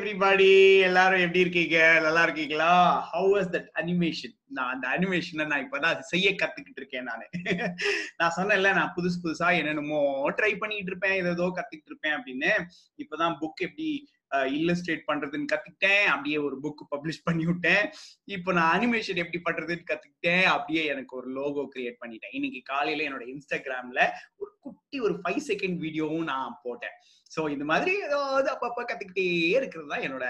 Everybody எல்லாரும் எப்படி இருக்கீங்க? நல்லா இருக்கீங்களா? ஹவு வாஸ் தட் அனிமேஷன் நான் அந்த அனிமேஷனை நான் இப்பதான் செய்ய கத்துக்கிட்டு இருக்கேன் நானு. நான் சொன்னேன்ல நான் புதுசு புதுசா என்னென்னமோ ட்ரை பண்ணிட்டு இருப்பேன் ஏதோ கத்துக்கிட்டு இருப்பேன் அப்படின்னு. இப்பதான் புக் எப்படி இல்லஸ்ட்ரேட் பண்றதுன்னு கத்துக்கிட்டேன். அப்படியே ஒரு புக் பப்ளிஷ் பண்ணி விட்டேன். இப்போ நான் அனிமேஷன் எப்படி பண்றதுன்னு கத்துக்கிட்டேன். அப்படியே எனக்கு ஒரு லோகோ கிரியேட் பண்ணிட்டேன். இன்னைக்கு காலையில என்னோட இன்ஸ்டாகிராம்ல ஒரு குட்டி ஒரு ஃபைவ் செகண்ட் வீடியோவும் நான் போட்டேன். ஸோ இந்த மாதிரி ஏதாவது அப்பப்ப கத்துக்கிட்டே இருக்கிறது தான் என்னோட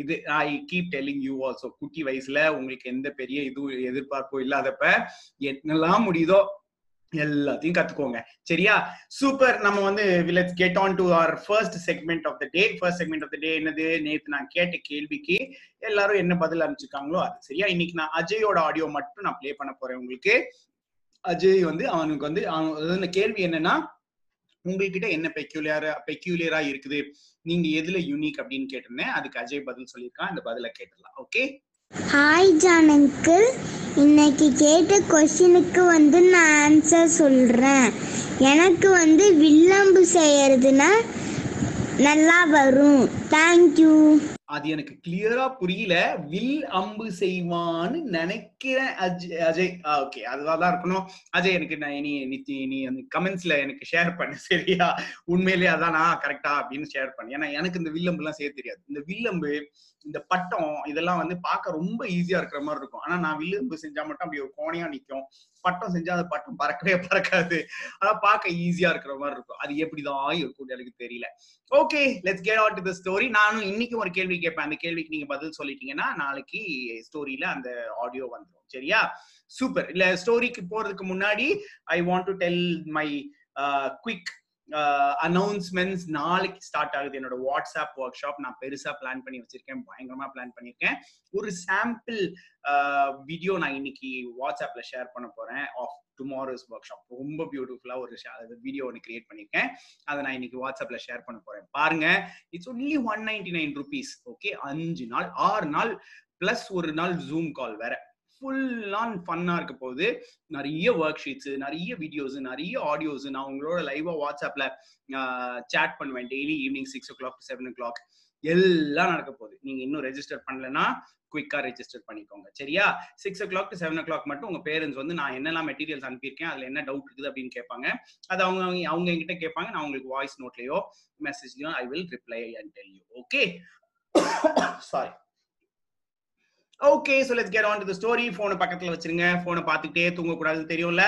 இது. I keep telling you also குட்டி வயசுல உங்களுக்கு எந்த பெரிய இதுவும் எதிர்பார்ப்பும் இல்லாதப்ப என்னெல்லாம் முடியுதோ எல்லாத்தையும் கத்துக்கோங்க. சரியா? சூப்பர் நம்ம வந்து let's get on to our first segment of the day first segment of the day என்னது? நேத்து நான் கேட்ட கேள்விக்கு எல்லாரும் என்ன பதில் அனுப்பிச்சிருக்காங்களோ அது. சரியா? இன்னைக்கு நான் அஜயோட ஆடியோ மட்டும் நான் ப்ளே பண்ண போறேன் உங்களுக்கு. அஜய் வந்து அவனுக்கு வந்து அவன் கேள்வி என்னன்னா உங்ககிட்ட என்ன பெக்யூலியரா பெக்யூலியரா இருக்குது? நீங்க எதுல யூனிக் அப்படின்னு கேட்டிருந்தேன். அதுக்கு அஜய் பதில் சொல்லியிருக்கான். அந்த பதில கேட்டுடலாம். ஓகே ஹாய் ஜான் அங்கிள் இன்னைக்கு கேட்ட கொஷினுக்கு வந்து நான் ஆன்சர் சொல்கிறேன் எனக்கு வந்து வில்லம்பு செய்கிறதுனா நல்லா வரும். தேங்க்யூ அது எனக்கு கிளியரா புரியல. வில் அம்பு செய்வான்னு நினைக்கிறேன் அஜய். அஜய் ஓகே அதுதான் இருக்கணும். அஜய் எனக்கு நான் இனி நித்தி நீ அந்த கமெண்ட்ஸ்ல எனக்கு ஷேர் பண்ணு சரியா? உண்மையிலேயே அதானா கரெக்டா அப்படின்னு ஷேர் பண்ணு. ஏன்னா எனக்கு இந்த வில்லம்பு எல்லாம் செய்ய தெரியாது. இந்த வில்லம்பு இந்த பட்டம் இதெல்லாம் வந்து பார்க்க ரொம்ப ஈஸியா இருக்கிற மாதிரி இருக்கும். ஆனா நான் வில்லம்பு செஞ்சா மட்டும் அப்படி ஒரு கோணையா நிற்கும் பட்டம் செஞ்சா அந்த பட்டம் பறக்கவே பறக்காது. ஆனா பார்க்க ஈஸியா இருக்கிற மாதிரி இருக்கும். அது எப்படிதான் இருக்கும் எனக்கு தெரியல. Okay let's get at to the story நானும் இன்னைக்கு ஒரு கேள்வி கேட்பேன். அந்த கேள்விக்கு நீங்க பதில் சொல்லிட்டீங்கன்னா நாளைக்கு ஸ்டோரியில அந்த ஆடியோ வந்துடும் சரியா? சூப்பர் இல்ல ஸ்டோரிக்கு போறதுக்கு முன்னாடி I want to tell my quick announcements நாளைக்கு ஸ்டார்ட் ஆகுது. என்னோட வாட்ஸ்அப் ஒர்க் ஷாப் நான் பெருசா பிளான் பண்ணி வச்சிருக்கேன். பயங்கரமா பிளான் பண்ணியிருக்கேன் ஒரு சாம்பிள் வீடியோ நான் இன்னைக்கு வாட்ஸ்அப்ல ஷேர் பண்ண போறேன். ஆஃப் டுமாரோஸ் ஒர்க் ஷாப் ரொம்ப பியூட்டிஃபுல்லா ஒரு வீடியோ ஒன்று கிரியேட் பண்ணியிருக்கேன் அதை நான் இன்னைக்கு வாட்ஸ்அப்ல ஷேர் பண்ண போறேன். பாருங்க. It's only one ninety nine rupees okay அஞ்சு நாள் ஆறு நாள் பிளஸ் ஒரு நாள் ஜூம் கால் வேற. ஃபுல் ஆன் ஃபன்னா இருக்க போகுது. நிறைய ஒர்க் ஷீட்ஸ் நிறைய வீடியோஸ் நிறைய ஆடியோஸ் நான் உங்களோட லைவா வாட்ஸ்அப்ல சேட் பண்ணுவேன். Daily evening six o'clock seven o'clock எல்லாம் நடக்க போகுது. நீங்க இன்னும் ரெஜிஸ்டர் பண்ணலன்னா குயிக்கா ரெஜிஸ்டர் பண்ணிக்கோங்க. சரியா? Six o'clock to seven o'clock மட்டும் உங்க பேரண்ட்ஸ் வந்து நான் என்னெல்லாம் மெட்டீரியல்ஸ் அனுப்பியிருக்கேன் அதுல என்ன டவுட் இருக்குது? அப்படின்னு கேட்பாங்க. அது அவங்க அவங்க என்கிட்ட கேட்பாங்க. நான் உங்களுக்கு வாய்ஸ் நோட்லயோ மெசேஜ்லயோ I will reply and tell you okay sorry okay so let's get on to the story ஃபோனை பக்கத்துல வச்சிருங்க. ஃபோனை பார்த்துக்கிட்டே தூங்கக்கூடாதுன்னு தெரியும்ல.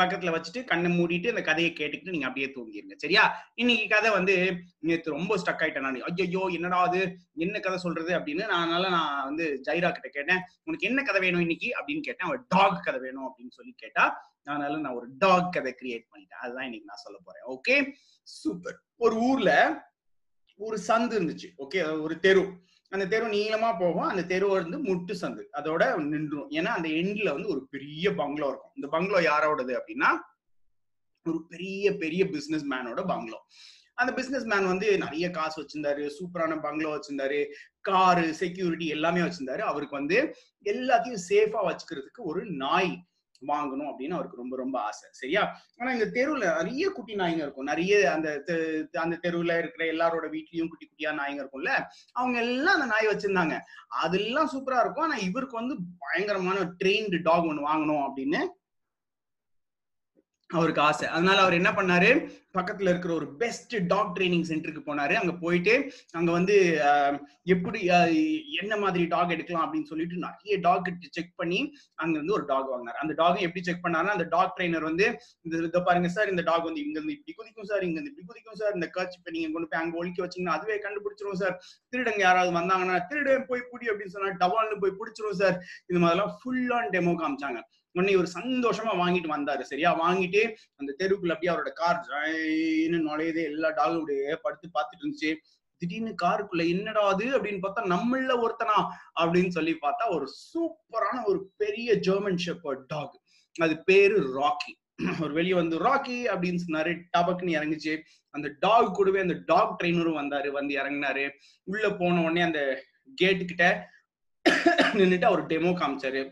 பக்கத்துல வச்சுட்டு கண்ணை மூடிட்டு அந்த கதையை கேட்டுக்கிட்டு நீங்க அப்படியே தூங்கிருங்க. சரியா? இன்னைக்கு கதை வந்து நேற்று ரொம்ப ஸ்டக் ஆயிட்டேன் நான். ஐயோ என்னடா அது? என்ன கதை சொல்றது அப்படின்னு நான் அதனால நான் வந்து ஜைரா கிட்ட கேட்டேன். உனக்கு என்ன கதை வேணும் இன்னைக்கு? அப்படின்னு கேட்டேன். ஒரு டாக் கதை வேணும் அப்படின்னு சொல்லி கேட்டா அதனால நான் ஒரு டாக் கதை கிரியேட் பண்ணிட்டேன். அதுதான் இன்னைக்கு நான் சொல்ல போறேன். ஓகே சூப்பர் ஒரு ஊர்ல ஒரு சந்து இருந்துச்சு. ஓகே ஒரு தெரு. அந்த தெரு நீளமா போகும். அந்த தெரு வந்து முட்டு சந்து அதோட நின்றும். ஏன்னா அந்த எண்ட்ல வந்து ஒரு பெரிய பங்களோ இருக்கும். இந்த பங்களோ யாரோடது அப்படின்னா ஒரு பெரிய பெரிய பிசினஸ் மேனோட பங்களோ. அந்த பிசினஸ் மேன் வந்து நிறைய காசு வச்சிருந்தாரு. சூப்பரான பங்களோ வச்சிருந்தாரு. காரு செக்யூரிட்டி எல்லாமே வச்சிருந்தாரு. அவருக்கு வந்து எல்லாத்தையும் சேஃபா வச்சுக்கிறதுக்கு ஒரு நாய் வாங்கணும் அப்படின்னு அவருக்கு ரொம்ப ரொம்ப ஆசை. சரியா? ஆனா இந்த தெருவுல நிறைய குட்டி நாய்ங்க இருக்கும். நிறைய அந்த அந்த தெருவுல இருக்கிற எல்லாரோட வீட்லயும் குட்டி குட்டியா நாய்ங்க இருக்கும்ல. அவங்க எல்லாம் அந்த நாய் வச்சிருந்தாங்க. அதெல்லாம் சூப்பரா இருக்கும். ஆனா இவருக்கு வந்து பயங்கரமான ட்ரெயின்டு டாக் ஒன்று வாங்கணும் அப்படின்னு அவருக்கு ஆசை. அதனால அவர் என்ன பண்ணாரு? பக்கத்துல இருக்கிற ஒரு பெஸ்ட் டாக் ட்ரைனிங் சென்டருக்கு போனாரு. அங்க போயிட்டு அங்க வந்து எப்படி என்ன மாதிரி டாக் எடுக்கலாம் அப்படின்னு சொல்லிட்டு நிறைய டாக் செக் பண்ணி அங்க இருந்து ஒரு டாக் வாங்கினார். அந்த டாக் எப்படி செக் பண்ணாருன்னா அந்த டாக் ட்ரைனர் வந்து இந்த பாருங்க சார் இந்த டாக் வந்து இங்க இருந்து இப்படி குதிக்கும் சார் இங்க இருந்து இப்படி குதிக்கும் சார் இந்த கர்ச் இப்ப நீங்க கொண்டு போய் அங்க ஒழிக்க வச்சீங்கன்னா அதுவே கண்டுபிடிச்சிரும் சார் திருடங்க யாராவது வந்தாங்கன்னா திருடன் போய் புடி அப்படின்னு சொன்னா டவால்னு போய் பிடிச்சிரும் சார் இது மாதிரிலாம் ஃபுல் ஆன் டெமோ காமிச்சாங்க. உடனே ஒரு சந்தோஷமா வாங்கிட்டு வந்தாரு சரியா? வாங்கிட்டு அந்த தெருவுக்குள்ள அப்படியே அவரோட கார் நுழையுது. எல்லா டாகுடைய படுத்து பார்த்துட்டு இருந்துச்சு. திடீர்னு காருக்குள்ள என்னடா அது அப்படின்னு பார்த்தா நம்மள ஒருத்தனா அப்படின்னு சொல்லி பார்த்தா ஒரு சூப்பரான ஒரு பெரிய ஜெர்மன் ஷெப்பர்ட் டாக் அது பேரு ராக்கி ஒரு வெளியே வந்து ராக்கி அப்படின்னு சொன்னாரு. டபக்குன்னு இறங்குச்சு. அந்த டாக் கூடவே அந்த டாக் ட்ரெயினரும் வந்தாரு. வந்து இறங்கினாரு. உள்ள போன உடனே அந்த கேட்டு கிட்ட நின்றுட்டு அவர் டெமோ காமிச்சாரு.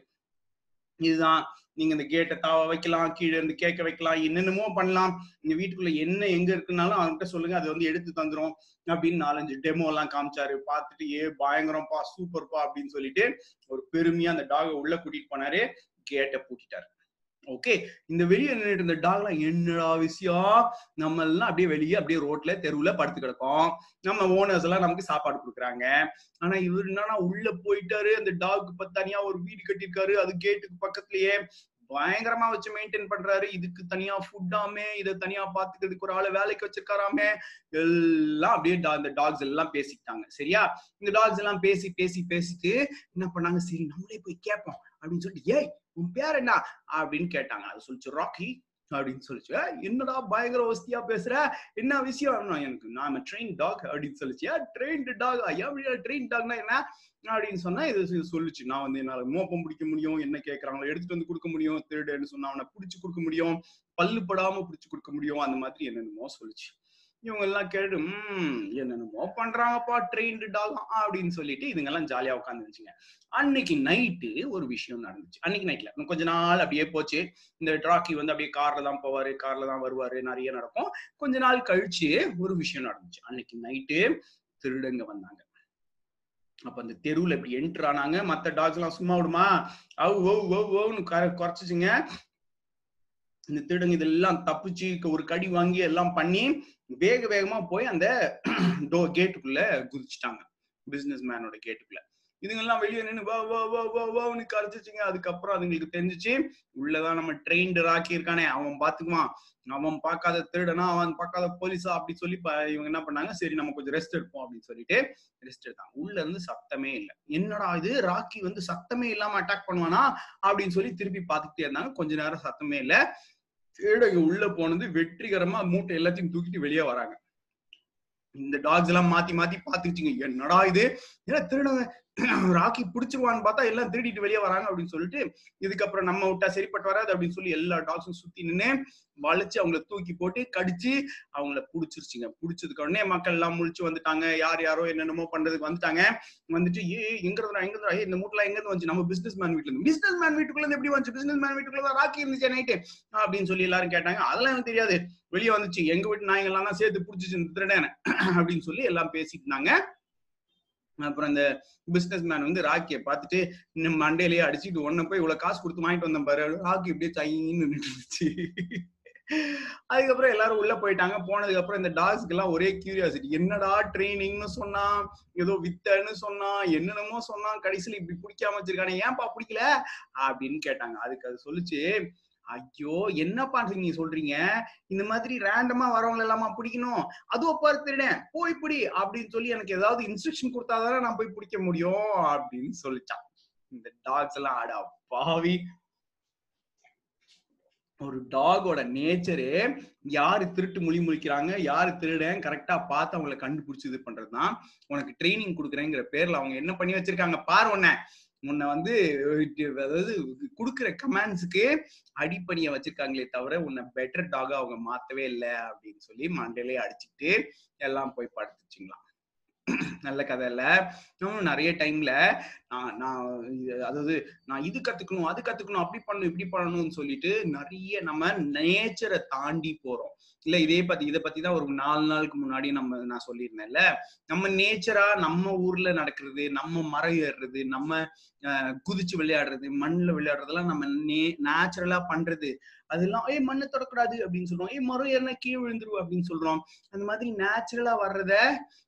இதுதான். நீங்க இந்த கேட்டை தாவ வைக்கலாம் கீழே இருந்து கேட்க வைக்கலாம் என்னென்னமோ பண்ணலாம். இந்த வீட்டுக்குள்ள என்ன எங்க இருக்குனாலும் அவன்கிட்ட சொல்லுங்க அது வந்து எடுத்து தந்துரும் அப்படின்னு நாலஞ்சு டெமோ எல்லாம் காமிச்சாரு. பார்த்துட்டு ஏ பயங்கரம்ப்பா சூப்பர்ப்பா அப்படின்னு சொல்லிட்டு ஒரு பெருமையா அந்த டாக உள்ள கூட்டிட்டு போனாரு. கேட்டை பூட்டிட்டாரு. ஓகே இந்த வெளியே நின்றுட்டு இருந்த டாக்லாம் என்னடா விஷயம்? நம்ம எல்லாம் அப்படியே வெளியே அப்படியே ரோட்ல தெருவுல படுத்து கிடக்கும். நம்ம ஓனர்ஸ் எல்லாம் நமக்கு சாப்பாடு கொடுக்குறாங்க. ஆனா இவர் என்னன்னா உள்ள போயிட்டாரு. அந்த டாக்கு தனியா ஒரு வீடு கட்டியிருக்காரு. அது கேட்டுக்கு பக்கத்துலயே. பயங்கரமா வச்சு மெயின்டைன் பண்றாரு. இதுக்கு தனியா ஃபுட்டாமே இதை தனியா பாத்துக்கிறதுக்கு ஒரு ஆளு வேலைக்கு வச்சிருக்காராமே. எல்லாம் அப்படியே இந்த டாக்ஸ் எல்லாம் பேசிக்கிட்டாங்க. சரியா? இந்த டாக்ஸ் எல்லாம் பேசி பேசி பேசிட்டு என்ன பண்ணாங்க? சரி நம்மளே போய் கேட்போம். அப்படின்னு சொல்லிட்டு ஏய் உன் பேர் என்ன? அப்படின்னு கேட்டாங்க. அது சொல்லிச்சு ராக்கி. அப்படின்னு சொல்லிச்சு. என்னடா பயங்கர வசதியா பேசுற? என்ன விஷயம்? எனக்கு நான் ட்ரெயின் டாக் அப்படின்னு சொல்லிச்சு. ட்ரெயின் டாக் ஐயா ட்ரெயின் டாக்னா என்ன? அப்படின்னு சொன்னா இது சொல்லுச்சு. நான் வந்து என்னால மோப்பம் பிடிக்க முடியும். என்ன கேட்கறாங்களோ எடுத்துட்டு வந்து கொடுக்க முடியும். திருடுன்னு சொன்னா அவனை பிடிச்சு கொடுக்க முடியும். பல்லு படாம பிடிச்சு கொடுக்க முடியும். அந்த மாதிரி என்னென்னமோ சொல்லுச்சு. இவங்க எல்லாம் கேட்டு உம் என்னென்னமோ பண்றாங்கப்பா ட்ரெயின்டு டாலாம் அப்படின்னு சொல்லிட்டு இதுங்க எல்லாம் ஜாலியா உட்காந்துருச்சுங்க அன்னைக்கு நைட்டு ஒரு விஷயம் நடந்துச்சு. அன்னைக்கு நைட்ல கொஞ்ச நாள் அப்படியே போச்சு. இந்த ட்ராக்கி வந்து அப்படியே கார்ல தான் போவாரு கார்ல தான் வருவாரு நிறைய நடக்கும். கொஞ்ச நாள் கழிச்சு ஒரு விஷயம் நடந்துச்சு. அன்னைக்கு நைட்டு திருடங்க வந்தாங்க. அப்ப அந்த தெருவுல இப்படி என்ட்ரு ஆனாங்க. மத்த டாக்ஸ் எல்லாம் சும்மா விடுமா? அவு ஓ ஓ ஓன்னு குறைச்சிச்சுங்க. இந்த திருடங்க இதெல்லாம் தப்பிச்சு ஒரு கடி வாங்கி எல்லாம் பண்ணி வேக வேகமா போய் அந்த டோ கேட்டுக்குள்ள குதிச்சுட்டாங்க. பிசினஸ் மேனோட கேட்டுக்குள்ள இதுங்கெல்லாம் வெளியே நின்று வா வா வா வா வான்னு கரைச்சிச்சிங்க. அதுக்கப்புறம் அதுங்களுக்கு தெரிஞ்சிச்சு உள்ளதான் நம்ம ட்ரெயின்டு ராக்கி இருக்கானே. அவன் பாத்துக்குவான். அவன் பார்க்காத திருடனா அவன் பார்க்காத போலீஸா அப்படி சொல்லி இவங்க என்ன பண்ணாங்க? சரி நம்ம கொஞ்சம் ரெஸ்ட் எடுப்போம் அப்படின்னு சொல்லிட்டு ரெஸ்ட் எடுத்தாங்க. உள்ள இருந்து சத்தமே இல்லை. என்னடா இது? ராக்கி வந்து சத்தமே இல்லாம அட்டாக் பண்ணுவானா? அப்படின்னு சொல்லி திருப்பி பார்த்துக்கிட்டே இருந்தாங்க. கொஞ்ச நேரம் சத்தமே இல்லை. திருடங்க உள்ள போனது வெற்றிகரமா மூட்டை எல்லாத்தையும் தூக்கிட்டு வெளியே வராங்க. இந்த டாக்ஸ் எல்லாம் மாத்தி மாத்தி பாத்துக்கிச்சிங்க என்னடா இது? ஏன்னா திருடங்க ராக்கி பிடிச்சிருவான்னு பார்த்தா எல்லாம் திருடிட்டு வெளியே வராங்க அப்படின்னு சொல்லிட்டு இதுக்கப்புறம் நம்ம விட்டா சரிப்பட்டு வராது அப்படின்னு சொல்லி எல்லா டாக்ஸும் சுத்தி நின்று வளைச்சு அவங்கள தூக்கி போட்டு கடிச்சு அவங்கள புடிச்சிருச்சுங்க. புடிச்சதுக்கு உடனே மக்கள் எல்லாம் முழிச்சு வந்துட்டாங்க. யார் யாரோ என்னென்னமோ பண்றதுக்கு வந்துட்டாங்க. வந்துட்டு ஏ எங்க எங்க இந்த மூட்டெல்லாம் எங்க இருந்து வந்து நம்ம பிசினஸ் மேன் வீட்டுல இருந்து. பிசினஸ் மேன் வீட்டுக்குள்ள இருந்து எப்படி வந்து பிசினஸ் மேன் வீட்டுக்குள்ள ராக்கி இருந்துச்சு நைட்டு அப்படின்னு சொல்லி எல்லாரும் கேட்டாங்க. அதெல்லாம் எனக்கு தெரியாது. வெளியே வந்துச்சு. எங்க வீட்டு நாய்ங்க எல்லாம் தான் சேர்த்து புடிச்சிச்சு இந்த அப்படின்னு சொல்லி எல்லாம் பேசிட்டு இருந்தாங்க. அப்புறம் இந்த பிசினஸ் மேன் வந்து ராக்கியை பார்த்துட்டு இன்னும் மண்டையிலேயே அடிச்சுட்டு ஒன்ன போய் இவ்வளவு காசு கொடுத்து வாங்கிட்டு வந்தேன் பாரு. ராக்கி இப்படியே சைன்னு நின்றுச்சு அதுக்கப்புறம் எல்லாரும் உள்ள போயிட்டாங்க. போனதுக்கு அப்புறம் இந்த டாக்ஸ்க்கு எல்லாம் ஒரே கியூரியாசிட்டி என்னடா ட்ரைனிங்னு சொன்னான் ஏதோ வித்தன்னு சொன்னா என்னென்னமோ சொன்னான் கடைசியில இப்படி பிடிக்காம வச்சிருக்கானே. ஏன்பா பிடிக்கல? அப்படின்னு கேட்டாங்க. அதுக்கு அது சொல்லிச்சு ஐயோ என்னப்பா நீங்க சொல்றீங்க? இந்த மாதிரி ரேண்டமா வரவங்க எல்லாமா பிடிக்கணும்? அதுவும் பாரு திருடேன் போய் பிடி அப்படின்னு சொல்லி எனக்கு ஏதாவது இன்ஸ்ட்ரக்ஷன் கொடுத்தாதானே நான் போய் பிடிக்க முடியும் அப்படின்னு சொல்லிச்சான் இந்த டாக்ஸ் எல்லாம் ஆடா பாவி. ஒரு டாகோட நேச்சரு யாரு திருட்டு மொழி முழிக்கிறாங்க? யாரு திருடன்? கரெக்டா பார்த்து அவங்கள கண்டுபிடிச்சு இது பண்றதுதான். உனக்கு ட்ரைனிங் கொடுக்குறேங்கிற பேர்ல அவங்க என்ன பண்ணி வச்சிருக்காங்க? பாரு உன்ன. உன்னை வந்து அதாவது கொடுக்குற கமாண்ட்ஸுக்கு அடிப்பணியை வச்சிருக்காங்களே தவிர உன்னை பெட்டர் டாகா அவங்க மாத்தவே இல்லை அப்படின்னு சொல்லி மண்டையிலே அடிச்சுட்டு எல்லாம் போய் படுத்துச்சுங்களாம். நல்ல கதை இல்ல இன்னும் நிறைய டைம்ல நான் நான் இது- அதாவது நான் இது கத்துக்கணும் அது கத்துக்கணும் அப்படி பண்ணணும் இப்படி பண்ணணும்னு சொல்லிட்டு நிறைய நம்ம நேச்சரை தாண்டி போறோம். இல்ல இதே பத்தி இதை பத்தி தான் ஒரு நாலு நாளுக்கு முன்னாடி நம்ம நான் சொல்லியிருந்தேன்ல. நம்ம நேச்சரா நம்ம ஊர்ல நடக்கிறது நம்ம மரம் ஏறுறது நம்ம அஹ், குதிச்சு விளையாடுறது மண்ணுல விளையாடுறதெல்லாம் நம்ம நே நேச்சுரலா பண்றது அதெல்லாம் ஏய் மண்ணை தொடக்கூடாது அப்படின்னு சொல்றோம். ஏய் மரம் ஏறினா கீழே விழுந்துருவோம் அப்படின்னு சொல்றோம். அந்த மாதிரி நேச்சுரலா வர்றத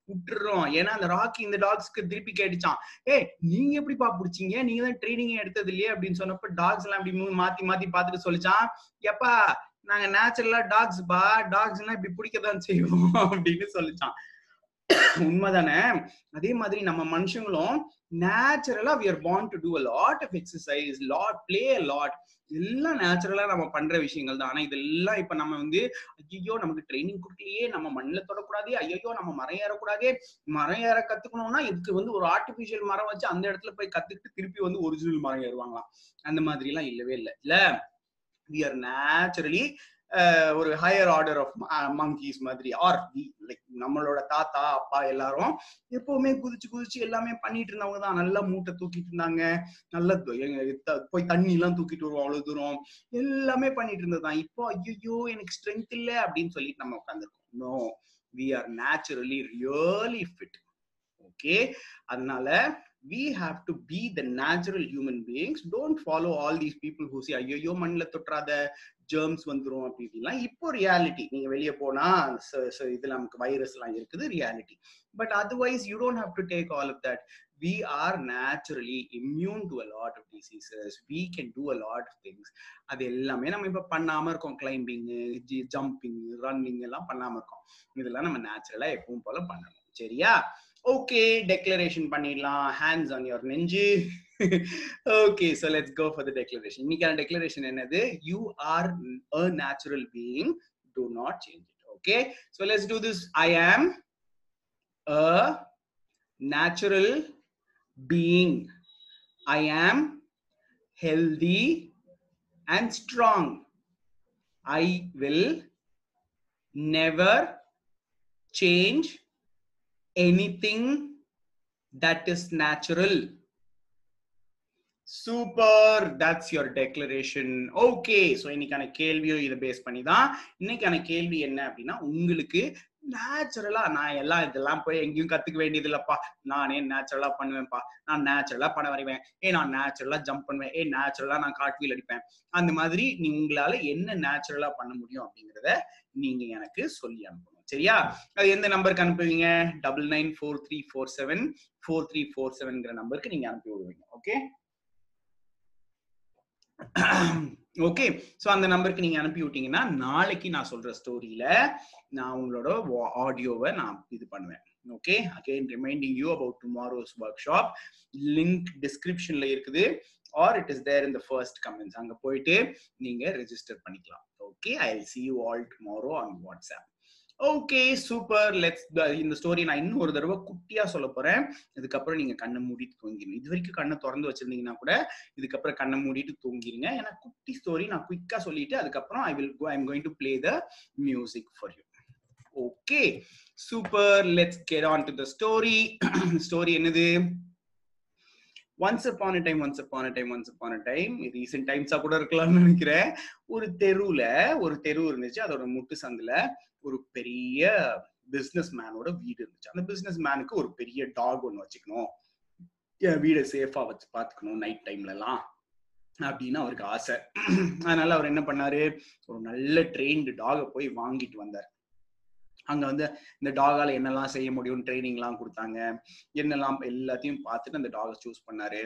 விட்டுறோம். ஏன்னா அந்த ராக்கி இந்த டாக்ஸ்க்கு திருப்பி கேட்டுச்சான் ஏய் நீங்க எப்படிப்பா பிடிச்சிங்க? நீங்க தான் ட்ரைனிங் எடுத்தது இல்லையே அப்படின்னு சொன்னப்ப டாக்ஸ் எல்லாம் இப்படி மாத்தி மாத்தி பார்த்துட்டு சொல்லிச்சான் எப்பா நாங்க நேச்சுரலா டாக்ஸ் பா டாக்ஸ் எல்லாம் இப்படி பிடிக்கதான் செய்வோம் அப்படின்னு சொல்லிச்சான் உண்மைதானே? அதே மாதிரி நம்ம மனுஷங்களும் நேச்சுரலா we are born to do a lot of exercise lot play a lot. எல்லாம் நேச்சுரலா நம்ம பண்ற விஷயங்கள் தான். ஆனா இதெல்லாம் இப்ப நம்ம வந்து ஐயோ நமக்கு ட்ரைனிங் கொடுக்கலையே நம்ம மண்ணில் தொடக்கூடாது ஐயோ நம்ம மரம் ஏறக்கூடாது மரம் ஏற கத்துக்கணும்னா இதுக்கு வந்து ஒரு ஆர்டிபிஷியல் மரம் வச்சு அந்த இடத்துல போய் கத்துக்கிட்டு திருப்பி வந்து ஒரிஜினல் மரம் ஏறுவாங்களாம். அந்த மாதிரி எல்லாம் இல்லவே இல்லை. இல்ல? வி ஆர் நேச்சுரலி ஒரு ஹையர் ஆர்டர் ஆஃப் மங்கீஸ் மாதிரி ஆர் லைக் நம்மளோட தாத்தா அப்பா எல்லாரும் எப்பவுமே குதிச்சு குதிச்சு எல்லாமே பண்ணிட்டு இருந்தவங்க தான். நல்லா மூட்டை தூக்கிட்டு இருந்தாங்க. நல்ல போய் தண்ணி எல்லாம் தூக்கிட்டு வருவோம் அவ்வளவு தூரம். எல்லாமே பண்ணிட்டு இருந்ததுதான் இப்போ ஐயோ எனக்கு ஸ்ட்ரென்த் இல்லை அப்படின்னு சொல்லிட்டு நம்ம உட்காந்துருக்கோம் no we are naturally really fit okay அதனால we have to be the natural human beings don't follow all these people ஹூசி ஐயோ மண்ணில் தொற்றாத ஜெர்ம்ஸ் வந்துடும் அப்படின்லாம். இப்போ ரியாலிட்டி நீங்க வெளியே போனா இதுல நமக்கு வைரஸ் எல்லாம் இருக்குது reality but otherwise you don't have to take all of that we are naturally immune to a lot of diseases. We can do a lot of things. அது எல்லாமே நம்ம இப்ப பண்ணாம இருக்கோம். கிளைம்பிங் ஜம்பிங் ரன்னிங் எல்லாம் பண்ணாம இருக்கோம். இதெல்லாம் நம்ம நேச்சுரலா எப்பவும் போல பண்ணணும். சரியா? ஓகே டெக்ளரேஷன் பண்ணிடலாம். ஹேண்ட்ஸ் ஆன் யுவர் நெஞ்சு. Okay so let's go for the declaration இன்னைக்கான டெக்ளரேஷன் என்னது? You are a natural being do not change it okay so let's do this I am a natural being I am healthy and strong I will never change anything that is natural. Super that's your declaration okay so இன்னைக்கான கேள்வியும் இதை base பண்ணி தான் இன்னைக்கான கேள்வி என்ன அப்படின்னா உங்களுக்கு நேச்சுரலா நான் எல்லாம் இதெல்லாம் போய் எங்கேயும் கத்துக்க வேண்டியது இல்லப்பா நானே நேச்சுரலா பண்ணுவேன்ப்பா. நான் நேச்சுரலா படம் வரைவேன். ஏ நான் நேச்சுரலா ஜம்ப் பண்ணுவேன். ஏ நேச்சுரலா நான் காட்வீல் அடிப்பேன். அந்த மாதிரி நீ உங்களால என்ன நேச்சுரலா பண்ண முடியும் அப்படிங்கிறத நீங்க எனக்கு சொல்லி அனுப்பணும். சரியா? அது எந்த நம்பருக்கு அனுப்புவீங்க? Double nine four three four seven four three four செவன்ங்கிற நம்பருக்கு நீங்க அனுப்பி விடுவீங்க. ஓகே ஓகே ஸோ அந்த நம்பருக்கு நீங்க அனுப்பி விட்டீங்கன்னா நாளைக்கு நான் சொல்ற ஸ்டோரியில நான் உங்களோட ஆடியோவை நான் இது பண்ணுவேன். Okay again reminding you about tomorrow's workshop link டிஸ்கிரிப்ஷன்ல இருக்குது. Or it is there in the first comments அங்கே போயிட்டு நீங்க ரெஜிஸ்டர் பண்ணிக்கலாம். Okay I see you all tomorrow on WhatsApp okay super let's இந்த ஸ்டோரி நான் இன்னும் ஒரு தடவை குட்டியா சொல்ல போறேன். இதுக்கப்புறம் நீங்க கண்ணை மூடிட்டு தூங்கிடுங்க இது வரைக்கும் கண்ணை திறந்து வச்சிருந்தீங்கன்னா கூட இதுக்கப்புறம் கண்ணை மூடிட்டு தூங்கிடுங்க ஏன்னா குட்டி ஸ்டோரி நான் குயிக்கா சொல்லிட்டு அதுக்கப்புறம் I will go I am going to play the music for you okay super let's get on to the story story என்னது? Once upon a time once upon a time once upon a time recent டைம்ஸா கூட இருக்கலாம்னு நினைக்கிறேன். ஒரு தெருவுல ஒரு தெரு இருந்துச்சு. அதோட முட்டு சந்துல ஒரு பெரிய பிசினஸ் மேனோட வீடு இருந்துச்சு. அந்த பிசினஸ் மேனுக்கு ஒரு பெரிய டாக் ஒன்று வச்சுக்கணும். என் வீடை சேஃபா வச்சு பார்த்துக்கணும் நைட் டைம்ல எல்லாம் அப்படின்னு அவருக்கு ஆசை. அதனால அவர் என்ன பண்ணாரு? ஒரு நல்ல ட்ரெயின்டு டாகை போய் வாங்கிட்டு வந்தார். அங்க வந்து இந்த டாகால என்னெல்லாம் செய்ய முடியும் ட்ரைனிங் எல்லாம் கொடுத்தாங்க. என்னெல்லாம் எல்லாத்தையும் பார்த்துட்டு அந்த டாகை சூஸ் பண்ணாரு.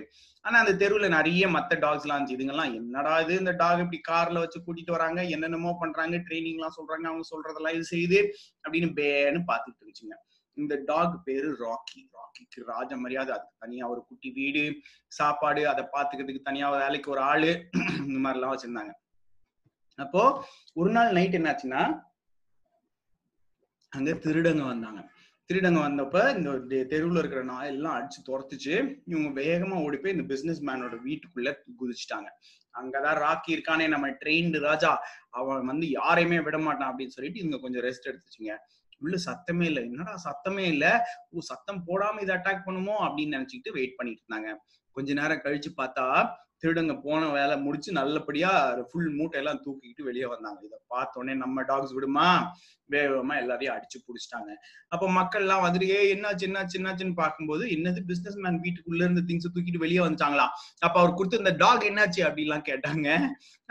ஆனா அந்த தெருவுல நிறைய மத்த டாக்ஸ் எல்லாம் இருந்துச்சு. இதுங்கெல்லாம் என்னடா இது? இந்த டாக் இப்படி கார்ல வச்சு கூட்டிட்டு வராங்க. என்னென்னமோ பண்றாங்க. ட்ரைனிங் எல்லாம் சொல்றாங்க. அவங்க சொல்றதெல்லாம் இது செய்யுது அப்படின்னு பேன்னு பாத்துட்டு இருந்துச்சுங்க. இந்த டாக் பேரு ராக்கி ராக்கிக்கு ராஜ மரியாதை. அதுக்கு தனியா ஒரு குட்டி வீடு சாப்பாடு அதை பாத்துக்கிறதுக்கு தனியா வேலைக்கு ஒரு ஆளு இந்த மாதிரி எல்லாம் வச்சிருந்தாங்க. அப்போ ஒரு நாள் நைட் என்னாச்சுன்னா அங்க திருடங்க வந்தாங்க. திருடங்க வந்தப்ப இந்த தெருவில் இருக்கிற நாய் எல்லாம் அடிச்சு துரத்துச்சு இவங்க வேகமா ஓடி போய் இந்த பிசினஸ் மேனோட வீட்டுக்குள்ள குதிச்சுட்டாங்க. அங்கதான் ராக்கி இருக்கானே நம்ம ட்ரெயின்டு ராஜா. அவன் வந்து யாரையுமே விட மாட்டான் அப்படின்னு சொல்லிட்டு இவங்க கொஞ்சம் ரெஸ்ட் எடுத்துச்சுங்க. உள்ள சத்தமே இல்லை. என்னடா சத்தமே இல்லை? ஓ சத்தம் போடாம இதை அட்டாக் பண்ணுமோ? அப்படின்னு நினைச்சுக்கிட்டு வெயிட் பண்ணிட்டு இருந்தாங்க. கொஞ்ச நேரம் கழிச்சு பார்த்தா திருடங்க போன வேலை முடிச்சு நல்லபடியா ஃபுல் மூட்டை எல்லாம் தூக்கிக்கிட்டு வெளியே வந்தாங்க. இதை பார்த்தோன்னே நம்ம டாக்ஸ் விடுமா? வேகமா எல்லாரையும் அடிச்சு புடிச்சிட்டாங்க. அப்ப மக்கள் எல்லாம் வந்துட்டு ஏ என்னாச்சு என்னாச்சு என்னாச்சுன்னு பார்க்கும்போது என்னது பிசினஸ் மேன் வீட்டுக்குள்ள இருந்து திங்ஸ் தூக்கிட்டு வெளியே வந்துட்டாங்களா? அப்ப அவர் கொடுத்து இந்த டாக் என்னாச்சு? அப்படின்லாம் கேட்டாங்க.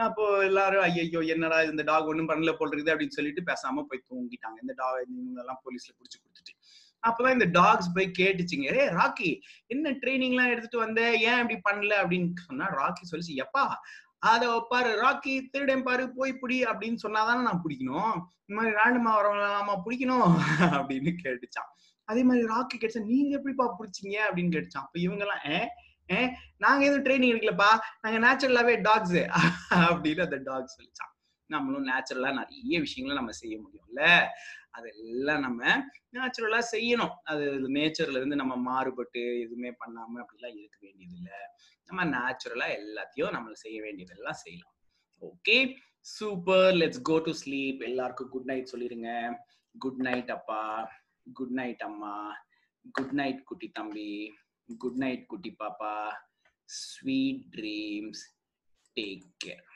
அப்போ எல்லாரும் ஐயோ என்னடா இந்த டாக் ஒண்ணும் பண்ணல போல் இருக்குது அப்படின்னு சொல்லிட்டு பேசாம போய் தூங்கிட்டாங்க. இந்த டாக் இவங்க எல்லாம் போலீஸ்ல புடிச்சு கொடுத்துட்டு. அப்பதான் இந்த டாக்ஸ் போய் கேட்டுச்சுங்க. ஏ ராக்கி என்ன ட்ரைனிங் எல்லாம் எடுத்துட்டு வந்த? ஏன் இப்படி பண்ணல? அப்படின்னு சொன்னா ராக்கி சொல்லிச்சு எப்பா அத பாரு ராக்கி திருடன் பாரு போய் பிடி அப்படின்னு சொன்னாதானே நான் பிடிக்கணும். இந்த மாதிரி ரேண்டமா வரவங்களாமா பிடிக்கணும் அப்படின்னு கேட்டுச்சான் அதே மாதிரி ராக்கி கேட்டுச்சா நீங்க எப்படிப்பா பிடிச்சிங்க? அப்படின்னு கேட்டுச்சான் அப்ப இவங்க எல்லாம் ஏ நாங்க எதுவும் ட்ரைனிங் எடுக்கலப்பா நாங்க நேச்சுரலாவே டாக்ஸ் அப்படின்னு அந்த டாக்ஸ் சொல்லிச்சான் நம்மளும் நேச்சுரலா நிறைய விஷயங்களை நம்ம செய்ய முடியும்ல. அதெல்லாம் நம்ம நேச்சுரலா செய்யணும். அது நேச்சர்ல இருந்து நம்ம மாறுபட்டு எதுவுமே பண்ணாம அப்படிலாம் இருக்க வேண்டியது இல்லை நம்ம நேச்சுரலா எல்லாத்தையும் நம்ம செய்ய வேண்டியதெல்லாம் செய்யலாம். Okay super let's go to sleep எல்லாருக்கும் குட் நைட் சொல்லிருங்க. குட் நைட் அப்பா. குட் நைட் அம்மா. குட் நைட் குட்டி தம்பி. குட் நைட் குட்டி பாப்பா. Sweet dreams take care